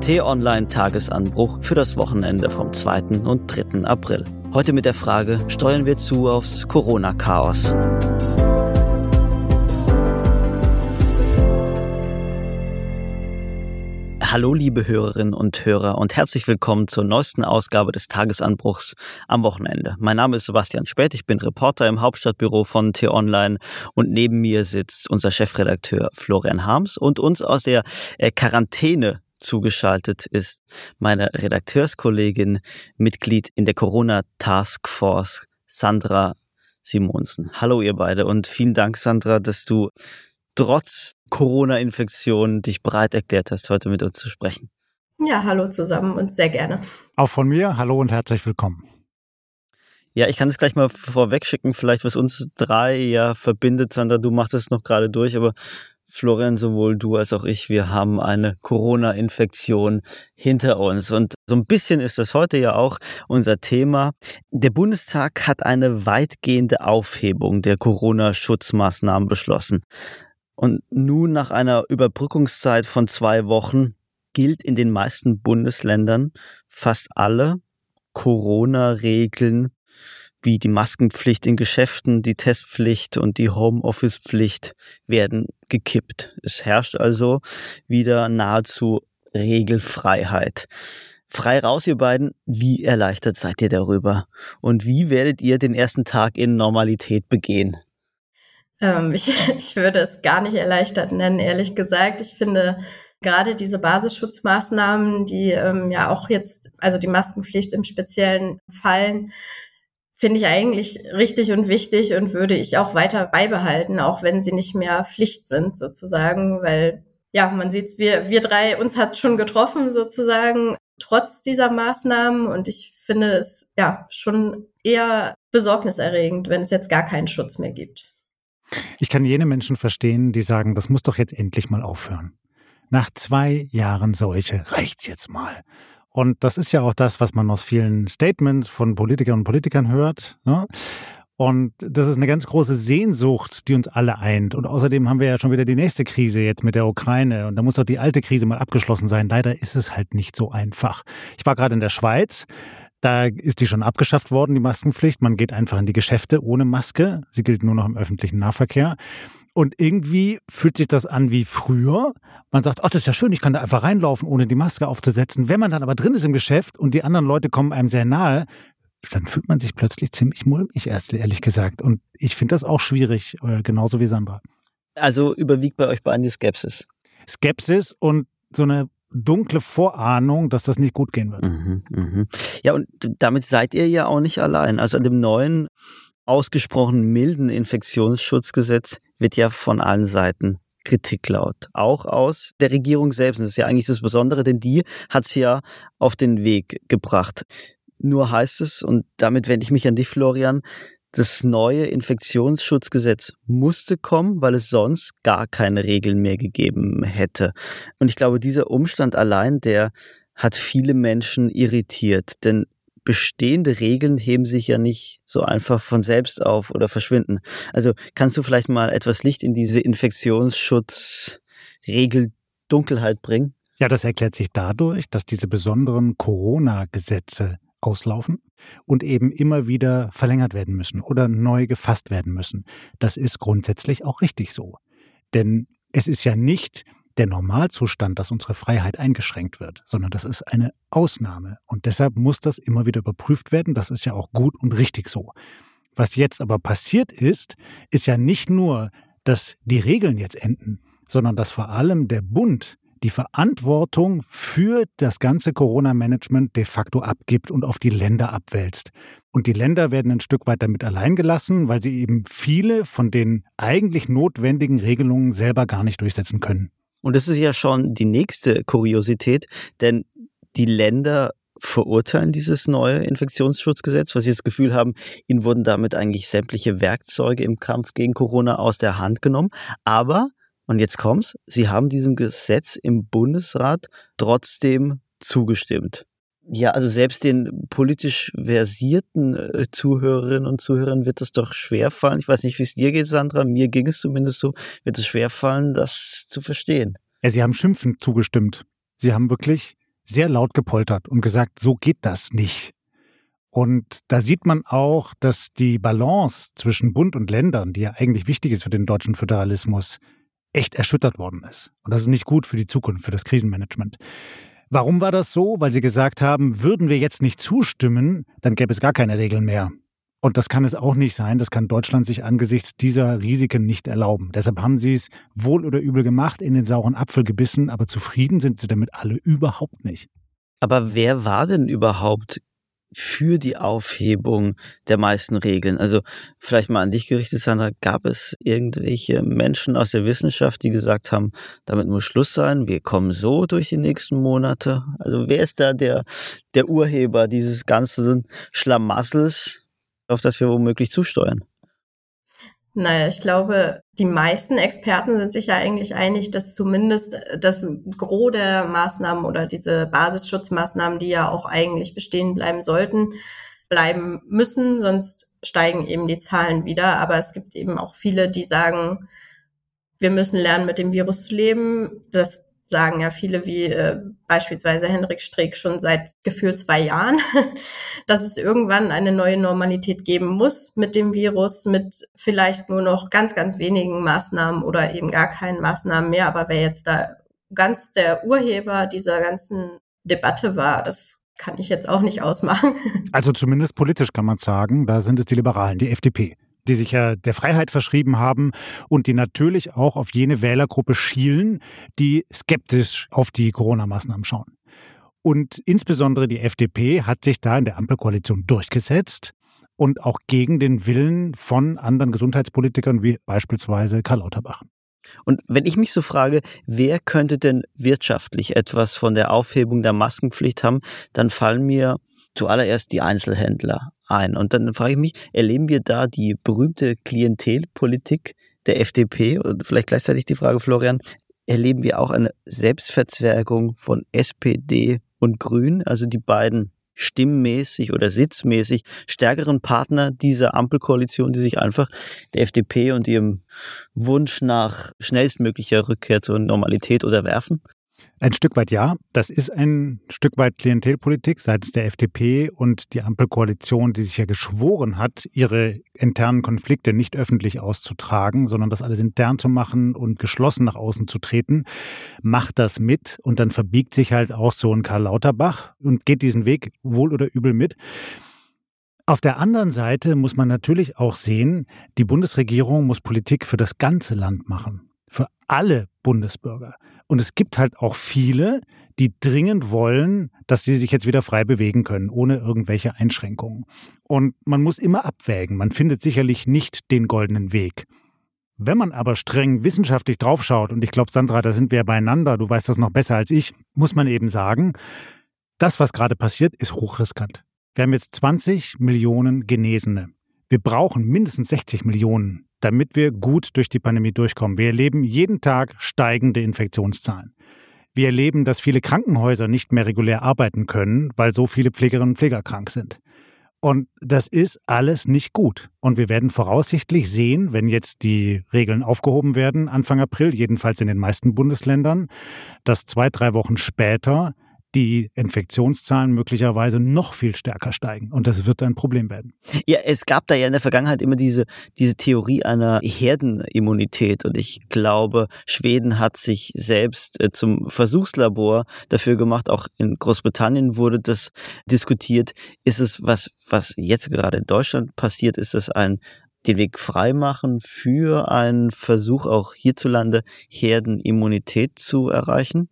T-Online Tagesanbruch für das Wochenende vom 2. und 3. April. Heute mit der Frage, steuern wir zu aufs Corona-Chaos? Hallo liebe Hörerinnen und Hörer und herzlich willkommen zur neuesten Ausgabe des Tagesanbruchs am Wochenende. Mein Name ist Sebastian Spät, ich bin Reporter im Hauptstadtbüro von T-Online und neben mir sitzt unser Chefredakteur Florian Harms und uns aus der äh, Quarantäne zugeschaltet ist meine Redakteurskollegin, Mitglied in der Corona Task Force, Sandra Simonsen. Hallo ihr beide und vielen Dank, Sandra, dass du trotz Corona-Infektion dich bereit erklärt hast, heute mit uns zu sprechen. Ja, hallo zusammen und sehr gerne. Auch von mir, hallo und herzlich willkommen. Ja, ich kann es gleich mal vorweg schicken, vielleicht was uns drei ja verbindet. Sandra, du machst es noch gerade durch, aber Florian, sowohl du als auch ich, wir haben eine Corona-Infektion hinter uns. Und so ein bisschen ist das heute ja auch unser Thema. Der Bundestag hat eine weitgehende Aufhebung der Corona-Schutzmaßnahmen beschlossen. Und nun nach einer Überbrückungszeit von zwei Wochen gilt in den meisten Bundesländern fast alle Corona-Regeln wie die Maskenpflicht in Geschäften, die Testpflicht und die Homeoffice-Pflicht werden gekippt. Es herrscht also wieder nahezu Regelfreiheit. Frei raus, ihr beiden. Wie erleichtert seid ihr darüber? Und wie werdet ihr den ersten Tag in Normalität begehen? Ähm, ich, ich würde es gar nicht erleichtert nennen, ehrlich gesagt. Ich finde, gerade diese Basisschutzmaßnahmen, die ähm, ja auch jetzt, also die Maskenpflicht im Speziellen fallen, finde ich eigentlich richtig und wichtig und würde ich auch weiter beibehalten, auch wenn sie nicht mehr Pflicht sind sozusagen, weil ja, man sieht, wir, wir drei, uns hat schon getroffen sozusagen, trotz dieser Maßnahmen und ich finde es ja schon eher besorgniserregend, wenn es jetzt gar keinen Schutz mehr gibt. Ich kann jene Menschen verstehen, die sagen, das muss doch jetzt endlich mal aufhören. Nach zwei Jahren Seuche reicht's jetzt mal. Und das ist ja auch das, was man aus vielen Statements von Politikern und Politikern hört. Ne? Und das ist eine ganz große Sehnsucht, die uns alle eint. Und außerdem haben wir ja schon wieder die nächste Krise jetzt mit der Ukraine. Und da muss doch die alte Krise mal abgeschlossen sein. Leider ist es halt nicht so einfach. Ich war gerade in der Schweiz. Da ist die schon abgeschafft worden, die Maskenpflicht. Man geht einfach in die Geschäfte ohne Maske. Sie gilt nur noch im öffentlichen Nahverkehr. Und irgendwie fühlt sich das an wie früher. Man sagt, ach, das ist ja schön, ich kann da einfach reinlaufen, ohne die Maske aufzusetzen. Wenn man dann aber drin ist im Geschäft und die anderen Leute kommen einem sehr nahe, dann fühlt man sich plötzlich ziemlich mulmig, erst ehrlich gesagt. Und ich finde das auch schwierig, äh, genauso wie Sandra. Also überwiegt bei euch beiden die Skepsis? Skepsis und so eine dunkle Vorahnung, dass das nicht gut gehen wird. Mhm, mh. Ja, und damit seid ihr ja auch nicht allein. Also an dem neuen ausgesprochen milden Infektionsschutzgesetz wird ja von allen Seiten Kritik laut. Auch aus der Regierung selbst. Das ist ja eigentlich das Besondere, denn die hat es ja auf den Weg gebracht. Nur heißt es, und damit wende ich mich an dich, Florian, das neue Infektionsschutzgesetz musste kommen, weil es sonst gar keine Regeln mehr gegeben hätte. Und ich glaube, dieser Umstand allein, der hat viele Menschen irritiert, denn bestehende Regeln heben sich ja nicht so einfach von selbst auf oder verschwinden. Also kannst du vielleicht mal etwas Licht in diese Infektionsschutzregel Dunkelheit bringen? Ja, das erklärt sich dadurch, dass diese besonderen Corona-Gesetze auslaufen und eben immer wieder verlängert werden müssen oder neu gefasst werden müssen. Das ist grundsätzlich auch richtig so. Denn es ist ja nicht der Normalzustand, dass unsere Freiheit eingeschränkt wird, sondern das ist eine Ausnahme. Und deshalb muss das immer wieder überprüft werden. Das ist ja auch gut und richtig so. Was jetzt aber passiert ist, ist ja nicht nur, dass die Regeln jetzt enden, sondern dass vor allem der Bund die Verantwortung für das ganze Corona-Management de facto abgibt und auf die Länder abwälzt. Und die Länder werden ein Stück weit damit allein gelassen, weil sie eben viele von den eigentlich notwendigen Regelungen selber gar nicht durchsetzen können. Und das ist ja schon die nächste Kuriosität, denn die Länder verurteilen dieses neue Infektionsschutzgesetz, was sie das Gefühl haben, ihnen wurden damit eigentlich sämtliche Werkzeuge im Kampf gegen Corona aus der Hand genommen. Aber, und jetzt kommt's, sie haben diesem Gesetz im Bundesrat trotzdem zugestimmt. Ja, also selbst den politisch versierten äh, Zuhörerinnen und Zuhörern wird es doch schwerfallen. Ich weiß nicht, wie es dir geht, Sandra. Mir ging es zumindest so, wird es schwerfallen, das zu verstehen. Ja, Sie haben schimpfend zugestimmt. Sie haben wirklich sehr laut gepoltert und gesagt, so geht das nicht. Und da sieht man auch, dass die Balance zwischen Bund und Ländern, die ja eigentlich wichtig ist für den deutschen Föderalismus, echt erschüttert worden ist. Und das ist nicht gut für die Zukunft, für das Krisenmanagement. Warum war das so? Weil sie gesagt haben, würden wir jetzt nicht zustimmen, dann gäbe es gar keine Regeln mehr. Und das kann es auch nicht sein. Das kann Deutschland sich angesichts dieser Risiken nicht erlauben. Deshalb haben sie es wohl oder übel gemacht, in den sauren Apfel gebissen, aber zufrieden sind sie damit alle überhaupt nicht. Aber wer war denn überhaupt für die Aufhebung der meisten Regeln? Also vielleicht mal an dich gerichtet, Sandra, gab es irgendwelche Menschen aus der Wissenschaft, die gesagt haben, damit muss Schluss sein, wir kommen so durch die nächsten Monate? Also wer ist da der, der Urheber dieses ganzen Schlamassels? auf das wir womöglich zusteuern? Naja, ich glaube, die meisten Experten sind sich ja eigentlich einig, dass zumindest das Gros der Maßnahmen oder diese Basisschutzmaßnahmen, die ja auch eigentlich bestehen bleiben sollten, bleiben müssen, sonst steigen eben die Zahlen wieder. Aber es gibt eben auch viele, die sagen, wir müssen lernen, mit dem Virus zu leben. Das sagen ja viele wie äh, beispielsweise Henrik Streeck schon seit gefühlt zwei Jahren, dass es irgendwann eine neue Normalität geben muss mit dem Virus, mit vielleicht nur noch ganz, ganz wenigen Maßnahmen oder eben gar keinen Maßnahmen mehr. Aber wer jetzt da ganz der Urheber dieser ganzen Debatte war, das kann ich jetzt auch nicht ausmachen. Also zumindest politisch kann man sagen, da sind es die Liberalen, die FDP die sich ja der Freiheit verschrieben haben und die natürlich auch auf jene Wählergruppe schielen, die skeptisch auf die Corona-Maßnahmen schauen. Und insbesondere die FDP hat sich da in der Ampelkoalition durchgesetzt und auch gegen den Willen von anderen Gesundheitspolitikern wie beispielsweise Karl Lauterbach. Und wenn ich mich so frage, wer könnte denn wirtschaftlich etwas von der Aufhebung der Maskenpflicht haben, dann fallen mir zuallererst die Einzelhändler ein. Und dann frage ich mich, erleben wir da die berühmte Klientelpolitik der FDP? Und vielleicht gleichzeitig die Frage, Florian, erleben wir auch eine Selbstverzwergung von SPD und Grün, also die beiden stimmmäßig oder sitzmäßig stärkeren Partner dieser Ampelkoalition, die sich einfach der FDP und ihrem Wunsch nach schnellstmöglicher Rückkehr zur Normalität unterwerfen? Ein Stück weit ja. Das ist ein Stück weit Klientelpolitik seitens der FDP und die Ampelkoalition, die sich ja geschworen hat, ihre internen Konflikte nicht öffentlich auszutragen, sondern das alles intern zu machen und geschlossen nach außen zu treten, macht das mit und dann verbiegt sich halt auch so ein Karl Lauterbach und geht diesen Weg wohl oder übel mit. Auf der anderen Seite muss man natürlich auch sehen, die Bundesregierung muss Politik für das ganze Land machen, alle Bundesbürger. Und es gibt halt auch viele, die dringend wollen, dass sie sich jetzt wieder frei bewegen können, ohne irgendwelche Einschränkungen. Und man muss immer abwägen. Man findet sicherlich nicht den goldenen Weg. Wenn man aber streng wissenschaftlich draufschaut, und ich glaube, Sandra, da sind wir beieinander, du weißt das noch besser als ich, muss man eben sagen, das, was gerade passiert, ist hochriskant. Wir haben jetzt 20 Millionen Genesene. Wir brauchen mindestens 60 Millionen damit wir gut durch die Pandemie durchkommen. Wir erleben jeden Tag steigende Infektionszahlen. Wir erleben, dass viele Krankenhäuser nicht mehr regulär arbeiten können, weil so viele Pflegerinnen und Pfleger krank sind. Und das ist alles nicht gut. Und wir werden voraussichtlich sehen, wenn jetzt die Regeln aufgehoben werden, Anfang April, jedenfalls in den meisten Bundesländern, dass zwei, drei Wochen später die Infektionszahlen möglicherweise noch viel stärker steigen. Und das wird ein Problem werden. Ja, es gab da ja in der Vergangenheit immer diese, diese Theorie einer Herdenimmunität. Und ich glaube, Schweden hat sich selbst äh, zum Versuchslabor dafür gemacht. Auch in Großbritannien wurde das diskutiert. Ist es was, was jetzt gerade in Deutschland passiert? Ist es ein den Weg freimachen für einen Versuch auch hierzulande Herdenimmunität zu erreichen?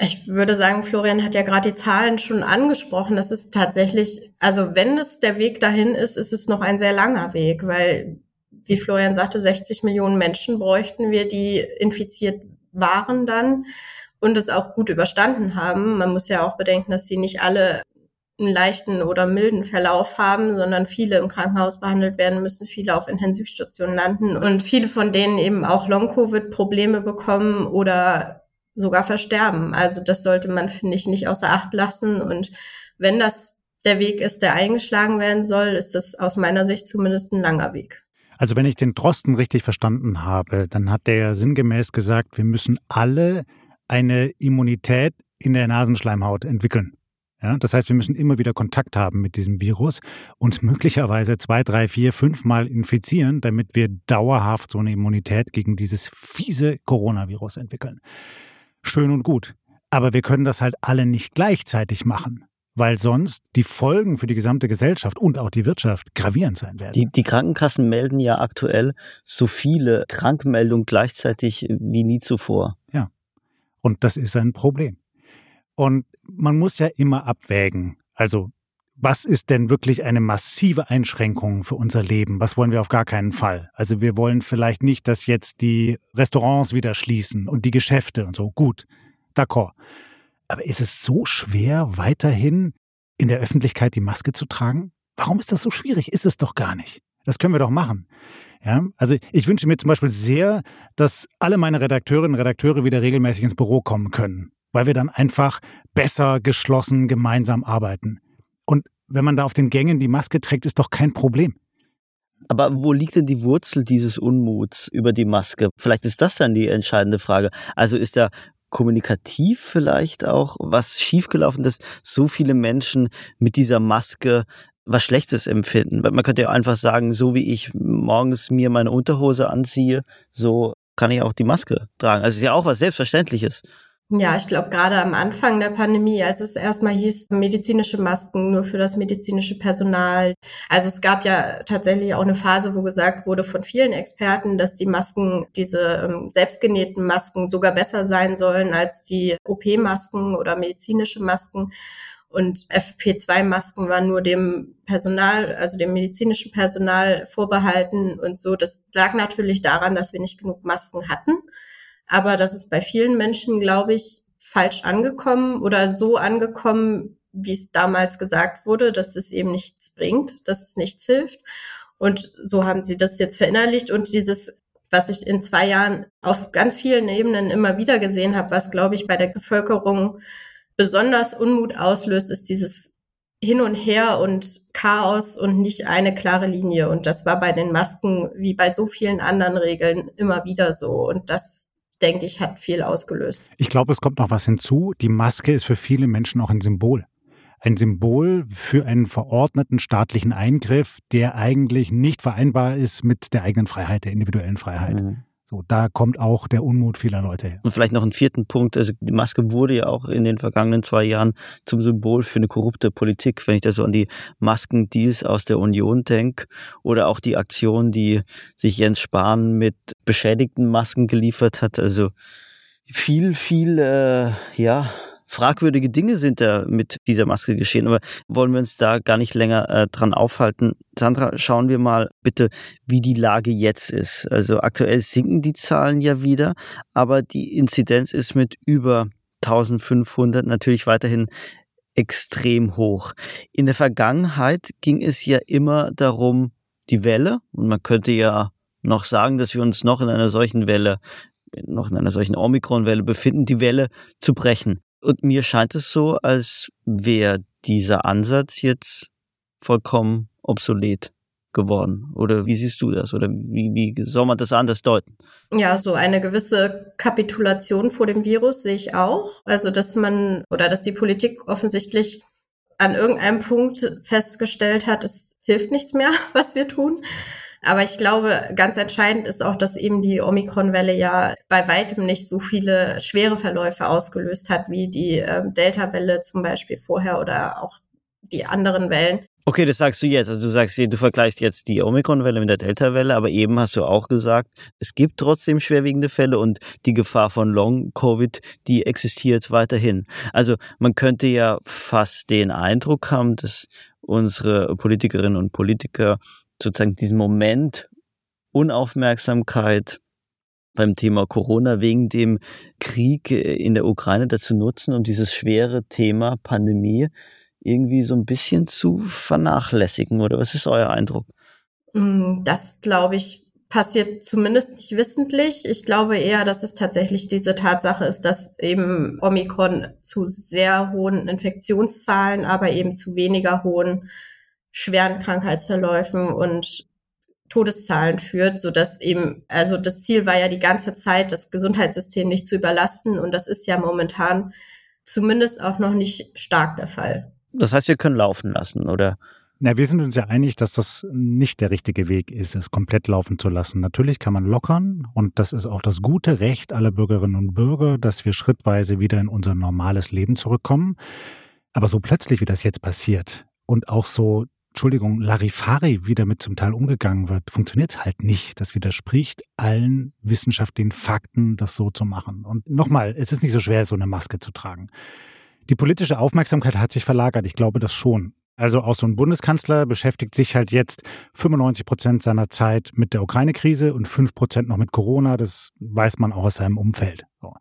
Ich würde sagen, Florian hat ja gerade die Zahlen schon angesprochen. Das ist tatsächlich, also wenn es der Weg dahin ist, ist es noch ein sehr langer Weg, weil, wie Florian sagte, 60 Millionen Menschen bräuchten wir, die infiziert waren dann und es auch gut überstanden haben. Man muss ja auch bedenken, dass sie nicht alle einen leichten oder milden Verlauf haben, sondern viele im Krankenhaus behandelt werden müssen, viele auf Intensivstationen landen und viele von denen eben auch Long-Covid-Probleme bekommen oder sogar versterben. Also das sollte man, finde ich, nicht außer Acht lassen. Und wenn das der Weg ist, der eingeschlagen werden soll, ist das aus meiner Sicht zumindest ein langer Weg. Also wenn ich den Drosten richtig verstanden habe, dann hat der sinngemäß gesagt, wir müssen alle eine Immunität in der Nasenschleimhaut entwickeln. Ja, das heißt, wir müssen immer wieder Kontakt haben mit diesem Virus, uns möglicherweise zwei, drei, vier, fünf Mal infizieren, damit wir dauerhaft so eine Immunität gegen dieses fiese Coronavirus entwickeln. Schön und gut. Aber wir können das halt alle nicht gleichzeitig machen weil sonst die Folgen für die gesamte Gesellschaft und auch die Wirtschaft gravierend sein werden. Die, die Krankenkassen melden ja aktuell so viele Krankmeldungen gleichzeitig wie nie zuvor. Ja. Und das ist ein Problem. Und man muss ja immer abwägen. Also, was ist denn wirklich eine massive Einschränkung für unser Leben? Was wollen wir auf gar keinen Fall? Also, wir wollen vielleicht nicht, dass jetzt die Restaurants wieder schließen und die Geschäfte und so. Gut, d'accord. Aber ist es so schwer, weiterhin in der Öffentlichkeit die Maske zu tragen? Warum ist das so schwierig? Ist es doch gar nicht. Das können wir doch machen. Ja, also ich wünsche mir zum Beispiel sehr, dass alle meine Redakteurinnen und Redakteure wieder regelmäßig ins Büro kommen können weil wir dann einfach besser geschlossen gemeinsam arbeiten. Und wenn man da auf den Gängen die Maske trägt, ist doch kein Problem. Aber wo liegt denn die Wurzel dieses Unmuts über die Maske? Vielleicht ist das dann die entscheidende Frage. Also ist da kommunikativ vielleicht auch was schiefgelaufen, dass so viele Menschen mit dieser Maske was Schlechtes empfinden. Man könnte ja einfach sagen, so wie ich morgens mir meine Unterhose anziehe, so kann ich auch die Maske tragen. Also ist ja auch was Selbstverständliches. Ja, ich glaube, gerade am Anfang der Pandemie, als es erstmal hieß, medizinische Masken nur für das medizinische Personal. Also es gab ja tatsächlich auch eine Phase, wo gesagt wurde von vielen Experten, dass die Masken, diese ähm, selbstgenähten Masken sogar besser sein sollen als die OP-Masken oder medizinische Masken. Und FP2-Masken waren nur dem Personal, also dem medizinischen Personal vorbehalten und so. Das lag natürlich daran, dass wir nicht genug Masken hatten. Aber das ist bei vielen Menschen, glaube ich, falsch angekommen oder so angekommen, wie es damals gesagt wurde, dass es eben nichts bringt, dass es nichts hilft. Und so haben sie das jetzt verinnerlicht und dieses, was ich in zwei Jahren auf ganz vielen Ebenen immer wieder gesehen habe, was, glaube ich, bei der Bevölkerung besonders Unmut auslöst, ist dieses hin und her und Chaos und nicht eine klare Linie. Und das war bei den Masken wie bei so vielen anderen Regeln immer wieder so. Und das, denke ich, hat viel ausgelöst. Ich glaube, es kommt noch was hinzu. Die Maske ist für viele Menschen auch ein Symbol. Ein Symbol für einen verordneten staatlichen Eingriff, der eigentlich nicht vereinbar ist mit der eigenen Freiheit, der individuellen Freiheit. Mhm. So, da kommt auch der Unmut vieler Leute her. Und vielleicht noch einen vierten Punkt. Also die Maske wurde ja auch in den vergangenen zwei Jahren zum Symbol für eine korrupte Politik. Wenn ich da so an die Maskendeals aus der Union denke oder auch die Aktion, die sich Jens Spahn mit beschädigten Masken geliefert hat. Also viel, viel, äh, ja, fragwürdige Dinge sind da mit dieser Maske geschehen, aber wollen wir uns da gar nicht länger äh, dran aufhalten. Sandra, schauen wir mal bitte, wie die Lage jetzt ist. Also aktuell sinken die Zahlen ja wieder, aber die Inzidenz ist mit über 1500 natürlich weiterhin extrem hoch. In der Vergangenheit ging es ja immer darum, die Welle, und man könnte ja noch sagen, dass wir uns noch in einer solchen Welle noch in einer solchen Omikron-Welle befinden, die Welle zu brechen. Und mir scheint es so, als wäre dieser Ansatz jetzt vollkommen obsolet geworden. Oder wie siehst du das? Oder wie, wie soll man das anders deuten? Ja, so eine gewisse Kapitulation vor dem Virus sehe ich auch. Also, dass man oder dass die Politik offensichtlich an irgendeinem Punkt festgestellt hat, es hilft nichts mehr, was wir tun. Aber ich glaube, ganz entscheidend ist auch, dass eben die Omikron-Welle ja bei weitem nicht so viele schwere Verläufe ausgelöst hat, wie die äh, Delta-Welle zum Beispiel vorher oder auch die anderen Wellen. Okay, das sagst du jetzt. Also du sagst, du vergleichst jetzt die Omikron-Welle mit der Delta-Welle, aber eben hast du auch gesagt, es gibt trotzdem schwerwiegende Fälle und die Gefahr von Long-Covid, die existiert weiterhin. Also man könnte ja fast den Eindruck haben, dass unsere Politikerinnen und Politiker sozusagen diesen Moment Unaufmerksamkeit beim Thema Corona wegen dem Krieg in der Ukraine dazu nutzen, um dieses schwere Thema Pandemie irgendwie so ein bisschen zu vernachlässigen? Oder was ist euer Eindruck? Mm, das, glaube ich, passiert zumindest nicht wissentlich. Ich glaube eher, dass es tatsächlich diese Tatsache ist, dass eben Omikron zu sehr hohen Infektionszahlen, aber eben zu weniger hohen schweren Krankheitsverläufen und Todeszahlen führt, so dass eben, also das Ziel war ja die ganze Zeit, das Gesundheitssystem nicht zu überlasten und das ist ja momentan zumindest auch noch nicht stark der Fall. Das heißt, wir können laufen lassen, oder? Na, wir sind uns ja einig, dass das nicht der richtige Weg ist, es komplett laufen zu lassen. Natürlich kann man lockern und das ist auch das gute Recht aller Bürgerinnen und Bürger, dass wir schrittweise wieder in unser normales Leben zurückkommen. Aber so plötzlich, wie das jetzt passiert und auch so, Entschuldigung, Larifari, wie damit zum Teil umgegangen wird, funktioniert es halt nicht. Das widerspricht allen wissenschaftlichen Fakten, das so zu machen. Und nochmal, es ist nicht so schwer, so eine Maske zu tragen. Die politische Aufmerksamkeit hat sich verlagert, ich glaube das schon. Also auch so ein Bundeskanzler beschäftigt sich halt jetzt 95 Prozent seiner Zeit mit der Ukraine-Krise und 5 Prozent noch mit Corona. Das weiß man auch aus seinem Umfeld. So.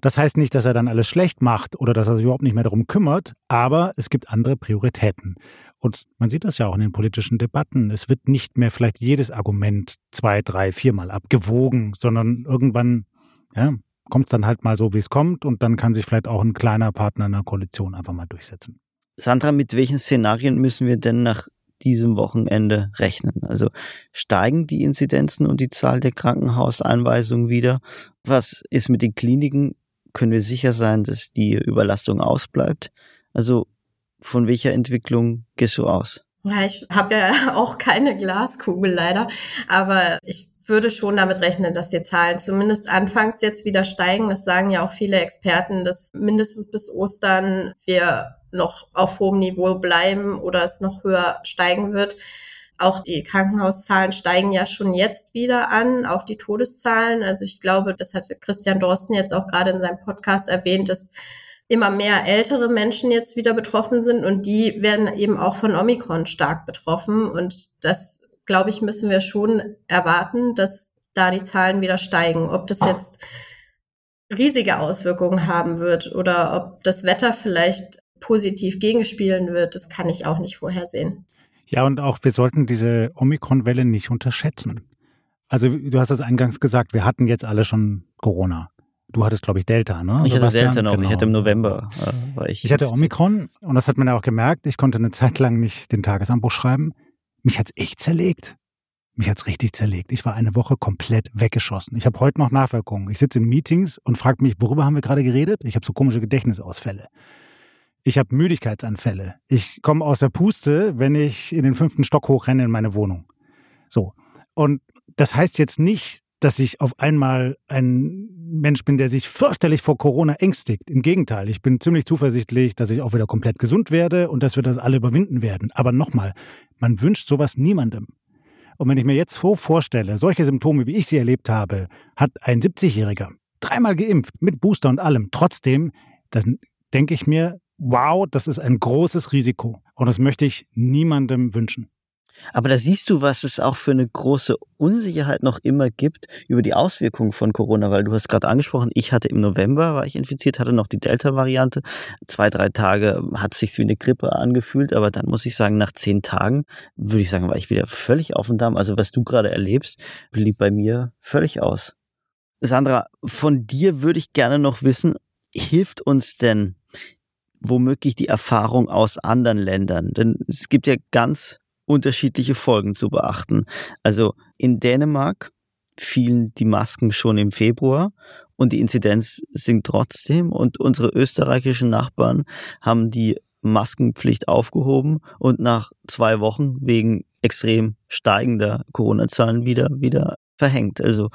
Das heißt nicht, dass er dann alles schlecht macht oder dass er sich überhaupt nicht mehr darum kümmert, aber es gibt andere Prioritäten. Und man sieht das ja auch in den politischen Debatten. Es wird nicht mehr vielleicht jedes Argument zwei, drei, viermal abgewogen, sondern irgendwann ja, kommt es dann halt mal so, wie es kommt und dann kann sich vielleicht auch ein kleiner Partner in der Koalition einfach mal durchsetzen. Sandra, mit welchen Szenarien müssen wir denn nach diesem Wochenende rechnen? Also steigen die Inzidenzen und die Zahl der Krankenhauseinweisungen wieder? Was ist mit den Kliniken? Können wir sicher sein, dass die Überlastung ausbleibt? Also von welcher Entwicklung gehst du aus? Ja, ich habe ja auch keine Glaskugel leider, aber ich würde schon damit rechnen, dass die Zahlen zumindest anfangs jetzt wieder steigen. Das sagen ja auch viele Experten, dass mindestens bis Ostern wir noch auf hohem Niveau bleiben oder es noch höher steigen wird. Auch die Krankenhauszahlen steigen ja schon jetzt wieder an, auch die Todeszahlen. Also ich glaube, das hatte Christian Dorsten jetzt auch gerade in seinem Podcast erwähnt, dass immer mehr ältere Menschen jetzt wieder betroffen sind und die werden eben auch von Omikron stark betroffen. Und das, glaube ich, müssen wir schon erwarten, dass da die Zahlen wieder steigen. Ob das jetzt riesige Auswirkungen haben wird oder ob das Wetter vielleicht positiv gegenspielen wird, das kann ich auch nicht vorhersehen. Ja, und auch wir sollten diese Omikron-Welle nicht unterschätzen. Also du hast es eingangs gesagt, wir hatten jetzt alle schon Corona. Du hattest, glaube ich, Delta, ne? Ich hatte Delta noch. Genau. Ich hatte im November. Äh, ich, ich hatte Omikron und das hat man ja auch gemerkt. Ich konnte eine Zeit lang nicht den Tagesanbruch schreiben. Mich hat's echt zerlegt. Mich hat's richtig zerlegt. Ich war eine Woche komplett weggeschossen. Ich habe heute noch Nachwirkungen. Ich sitze in Meetings und frage mich, worüber haben wir gerade geredet? Ich habe so komische Gedächtnisausfälle. Ich habe Müdigkeitsanfälle. Ich komme aus der Puste, wenn ich in den fünften Stock hochrenne in meine Wohnung. So. Und das heißt jetzt nicht, dass ich auf einmal ein Mensch bin, der sich fürchterlich vor Corona ängstigt. Im Gegenteil, ich bin ziemlich zuversichtlich, dass ich auch wieder komplett gesund werde und dass wir das alle überwinden werden. Aber nochmal, man wünscht sowas niemandem. Und wenn ich mir jetzt vorstelle, solche Symptome, wie ich sie erlebt habe, hat ein 70-Jähriger dreimal geimpft, mit Booster und allem, trotzdem, dann denke ich mir, wow, das ist ein großes Risiko. Und das möchte ich niemandem wünschen. Aber da siehst du, was es auch für eine große Unsicherheit noch immer gibt über die Auswirkungen von Corona, weil du hast gerade angesprochen, ich hatte im November, war ich infiziert, hatte noch die Delta-Variante. Zwei, drei Tage hat es sich wie eine Grippe angefühlt, aber dann muss ich sagen, nach zehn Tagen würde ich sagen, war ich wieder völlig auf dem Damm. Also was du gerade erlebst, blieb bei mir völlig aus. Sandra, von dir würde ich gerne noch wissen, hilft uns denn womöglich die Erfahrung aus anderen Ländern. Denn es gibt ja ganz unterschiedliche Folgen zu beachten. Also in Dänemark fielen die Masken schon im Februar und die Inzidenz sinkt trotzdem und unsere österreichischen Nachbarn haben die Maskenpflicht aufgehoben und nach zwei Wochen wegen extrem steigender Corona-Zahlen wieder, wieder verhängt. Also,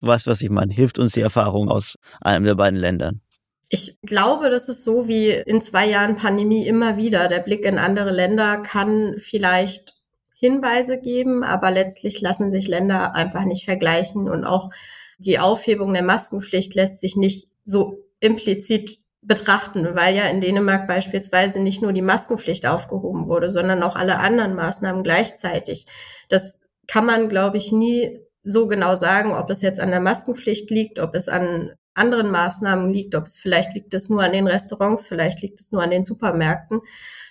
weißt, was ich meine. Hilft uns die Erfahrung aus einem der beiden Ländern. Ich glaube, das ist so wie in zwei Jahren Pandemie immer wieder. Der Blick in andere Länder kann vielleicht Hinweise geben, aber letztlich lassen sich Länder einfach nicht vergleichen und auch die Aufhebung der Maskenpflicht lässt sich nicht so implizit betrachten, weil ja in Dänemark beispielsweise nicht nur die Maskenpflicht aufgehoben wurde, sondern auch alle anderen Maßnahmen gleichzeitig. Das kann man, glaube ich, nie so genau sagen, ob es jetzt an der Maskenpflicht liegt, ob es an anderen Maßnahmen liegt, ob es vielleicht liegt es nur an den Restaurants, vielleicht liegt es nur an den Supermärkten,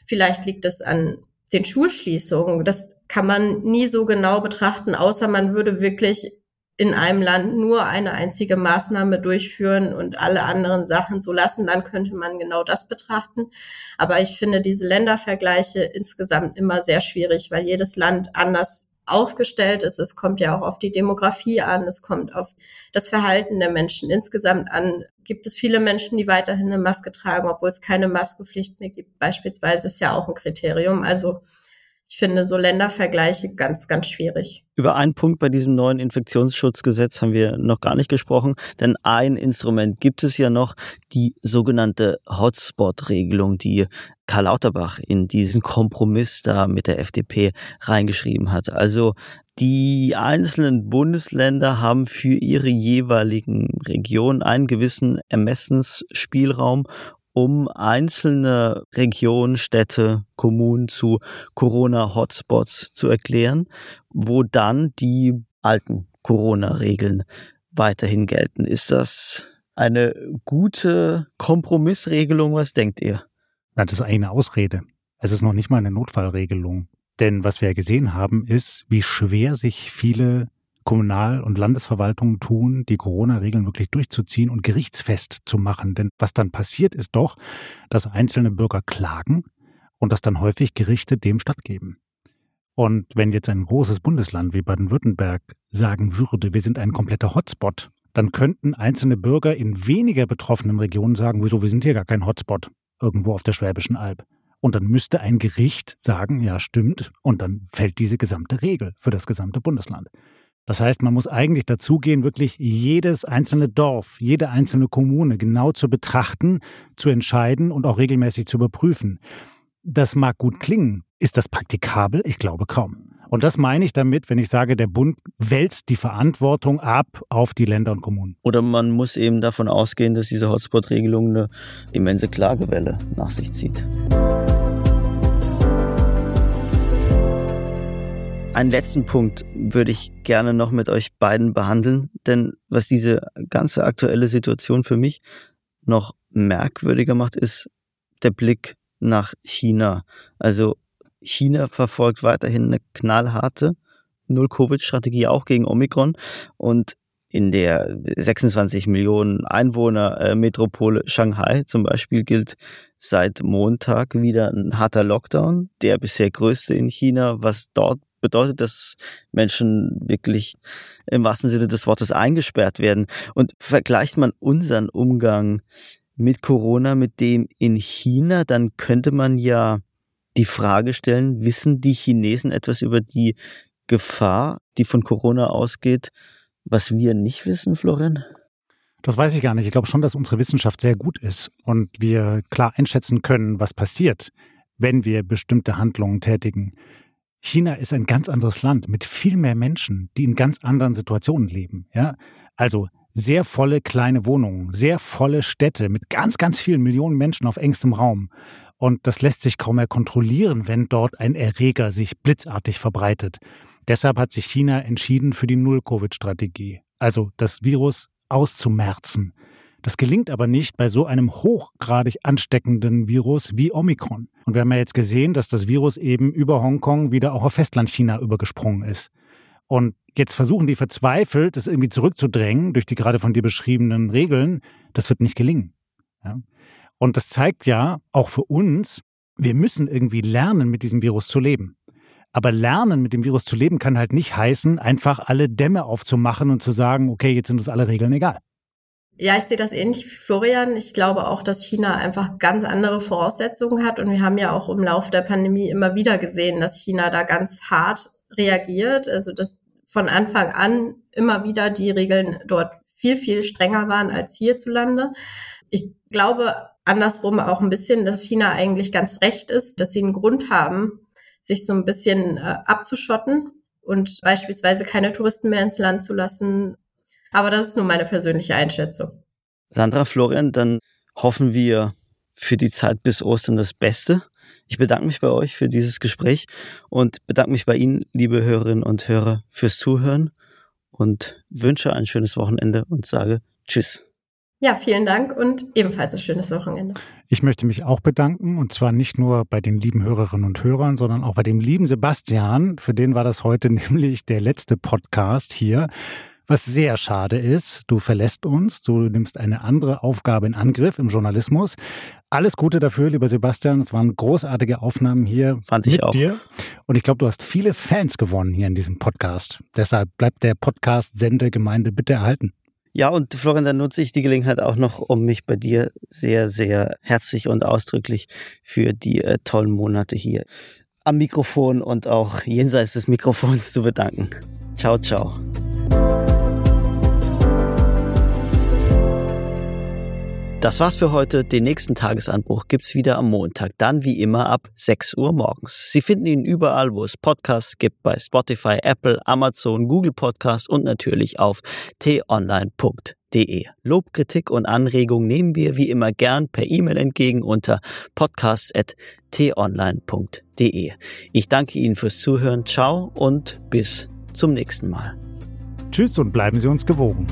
vielleicht liegt es an den Schulschließungen. Das kann man nie so genau betrachten, außer man würde wirklich in einem Land nur eine einzige Maßnahme durchführen und alle anderen Sachen so lassen, dann könnte man genau das betrachten. Aber ich finde diese Ländervergleiche insgesamt immer sehr schwierig, weil jedes Land anders aufgestellt ist. Es kommt ja auch auf die Demografie an, es kommt auf das Verhalten der Menschen insgesamt an. Gibt es viele Menschen, die weiterhin eine Maske tragen, obwohl es keine Maskenpflicht mehr gibt? Beispielsweise ist ja auch ein Kriterium. Also ich finde so Ländervergleiche ganz, ganz schwierig. Über einen Punkt bei diesem neuen Infektionsschutzgesetz haben wir noch gar nicht gesprochen, denn ein Instrument gibt es ja noch, die sogenannte Hotspot-Regelung, die Karl Lauterbach in diesen Kompromiss da mit der FDP reingeschrieben hat. Also die einzelnen Bundesländer haben für ihre jeweiligen Regionen einen gewissen Ermessensspielraum um einzelne Regionen, Städte, Kommunen zu Corona-Hotspots zu erklären, wo dann die alten Corona-Regeln weiterhin gelten. Ist das eine gute Kompromissregelung? Was denkt ihr? Na, das ist eine Ausrede. Es ist noch nicht mal eine Notfallregelung. Denn was wir gesehen haben, ist, wie schwer sich viele Kommunal- und Landesverwaltungen tun, die Corona-Regeln wirklich durchzuziehen und gerichtsfest zu machen. Denn was dann passiert, ist doch, dass einzelne Bürger klagen und dass dann häufig Gerichte dem stattgeben. Und wenn jetzt ein großes Bundesland wie Baden-Württemberg sagen würde, wir sind ein kompletter Hotspot, dann könnten einzelne Bürger in weniger betroffenen Regionen sagen, wieso, wir sind hier gar kein Hotspot irgendwo auf der Schwäbischen Alb. Und dann müsste ein Gericht sagen, ja, stimmt, und dann fällt diese gesamte Regel für das gesamte Bundesland. Das heißt, man muss eigentlich dazugehen, wirklich jedes einzelne Dorf, jede einzelne Kommune genau zu betrachten, zu entscheiden und auch regelmäßig zu überprüfen. Das mag gut klingen. Ist das praktikabel? Ich glaube kaum. Und das meine ich damit, wenn ich sage, der Bund wälzt die Verantwortung ab auf die Länder und Kommunen. Oder man muss eben davon ausgehen, dass diese Hotspot-Regelung eine immense Klagewelle nach sich zieht. Einen letzten Punkt würde ich gerne noch mit euch beiden behandeln, denn was diese ganze aktuelle Situation für mich noch merkwürdiger macht, ist der Blick nach China. Also China verfolgt weiterhin eine knallharte Null-Covid-Strategie auch gegen Omikron und in der 26 Millionen Einwohner äh, Metropole Shanghai zum Beispiel gilt seit Montag wieder ein harter Lockdown, der bisher größte in China, was dort bedeutet, dass Menschen wirklich im wahrsten Sinne des Wortes eingesperrt werden. Und vergleicht man unseren Umgang mit Corona mit dem in China, dann könnte man ja die Frage stellen, wissen die Chinesen etwas über die Gefahr, die von Corona ausgeht, was wir nicht wissen, Florian? Das weiß ich gar nicht. Ich glaube schon, dass unsere Wissenschaft sehr gut ist und wir klar einschätzen können, was passiert, wenn wir bestimmte Handlungen tätigen. China ist ein ganz anderes Land mit viel mehr Menschen, die in ganz anderen Situationen leben. Ja? Also sehr volle kleine Wohnungen, sehr volle Städte mit ganz, ganz vielen Millionen Menschen auf engstem Raum. Und das lässt sich kaum mehr kontrollieren, wenn dort ein Erreger sich blitzartig verbreitet. Deshalb hat sich China entschieden für die Null-Covid-Strategie, also das Virus auszumerzen. Das gelingt aber nicht bei so einem hochgradig ansteckenden Virus wie Omikron. Und wir haben ja jetzt gesehen, dass das Virus eben über Hongkong wieder auch auf Festlandchina übergesprungen ist. Und jetzt versuchen die verzweifelt, das irgendwie zurückzudrängen durch die gerade von dir beschriebenen Regeln. Das wird nicht gelingen. Ja? Und das zeigt ja auch für uns, wir müssen irgendwie lernen, mit diesem Virus zu leben. Aber lernen, mit dem Virus zu leben, kann halt nicht heißen, einfach alle Dämme aufzumachen und zu sagen, okay, jetzt sind uns alle Regeln egal. Ja, ich sehe das ähnlich wie Florian. Ich glaube auch, dass China einfach ganz andere Voraussetzungen hat. Und wir haben ja auch im Laufe der Pandemie immer wieder gesehen, dass China da ganz hart reagiert. Also dass von Anfang an immer wieder die Regeln dort viel, viel strenger waren als hierzulande. Ich glaube andersrum auch ein bisschen, dass China eigentlich ganz recht ist, dass sie einen Grund haben, sich so ein bisschen äh, abzuschotten und beispielsweise keine Touristen mehr ins Land zu lassen aber das ist nur meine persönliche Einschätzung. Sandra, Florian, dann hoffen wir für die Zeit bis Ostern das Beste. Ich bedanke mich bei euch für dieses Gespräch und bedanke mich bei Ihnen, liebe Hörerinnen und Hörer, fürs Zuhören und wünsche ein schönes Wochenende und sage Tschüss. Ja, vielen Dank und ebenfalls ein schönes Wochenende. Ich möchte mich auch bedanken und zwar nicht nur bei den lieben Hörerinnen und Hörern, sondern auch bei dem lieben Sebastian. Für den war das heute nämlich der letzte Podcast hier. Was sehr schade ist. Du verlässt uns, du nimmst eine andere Aufgabe in Angriff im Journalismus. Alles Gute dafür, lieber Sebastian. Es waren großartige Aufnahmen hier Fand ich mit auch. dir. Und ich glaube, du hast viele Fans gewonnen hier in diesem Podcast. Deshalb bleibt der Podcast Sendegemeinde bitte erhalten. Ja, und Florian, dann nutze ich die Gelegenheit auch noch, um mich bei dir sehr, sehr herzlich und ausdrücklich für die äh, tollen Monate hier am Mikrofon und auch jenseits des Mikrofons zu bedanken. Ciao, ciao. Das war's für heute. Den nächsten Tagesanbruch gibt's wieder am Montag, dann wie immer ab 6 Uhr morgens. Sie finden ihn überall, wo es Podcasts gibt, bei Spotify, Apple, Amazon, Google Podcast und natürlich auf t-online.de. Lob, Kritik und Anregungen nehmen wir wie immer gern per E-Mail entgegen unter podcast.t-online.de. Ich danke Ihnen fürs Zuhören. Ciao und bis zum nächsten Mal. Tschüss und bleiben Sie uns gewogen.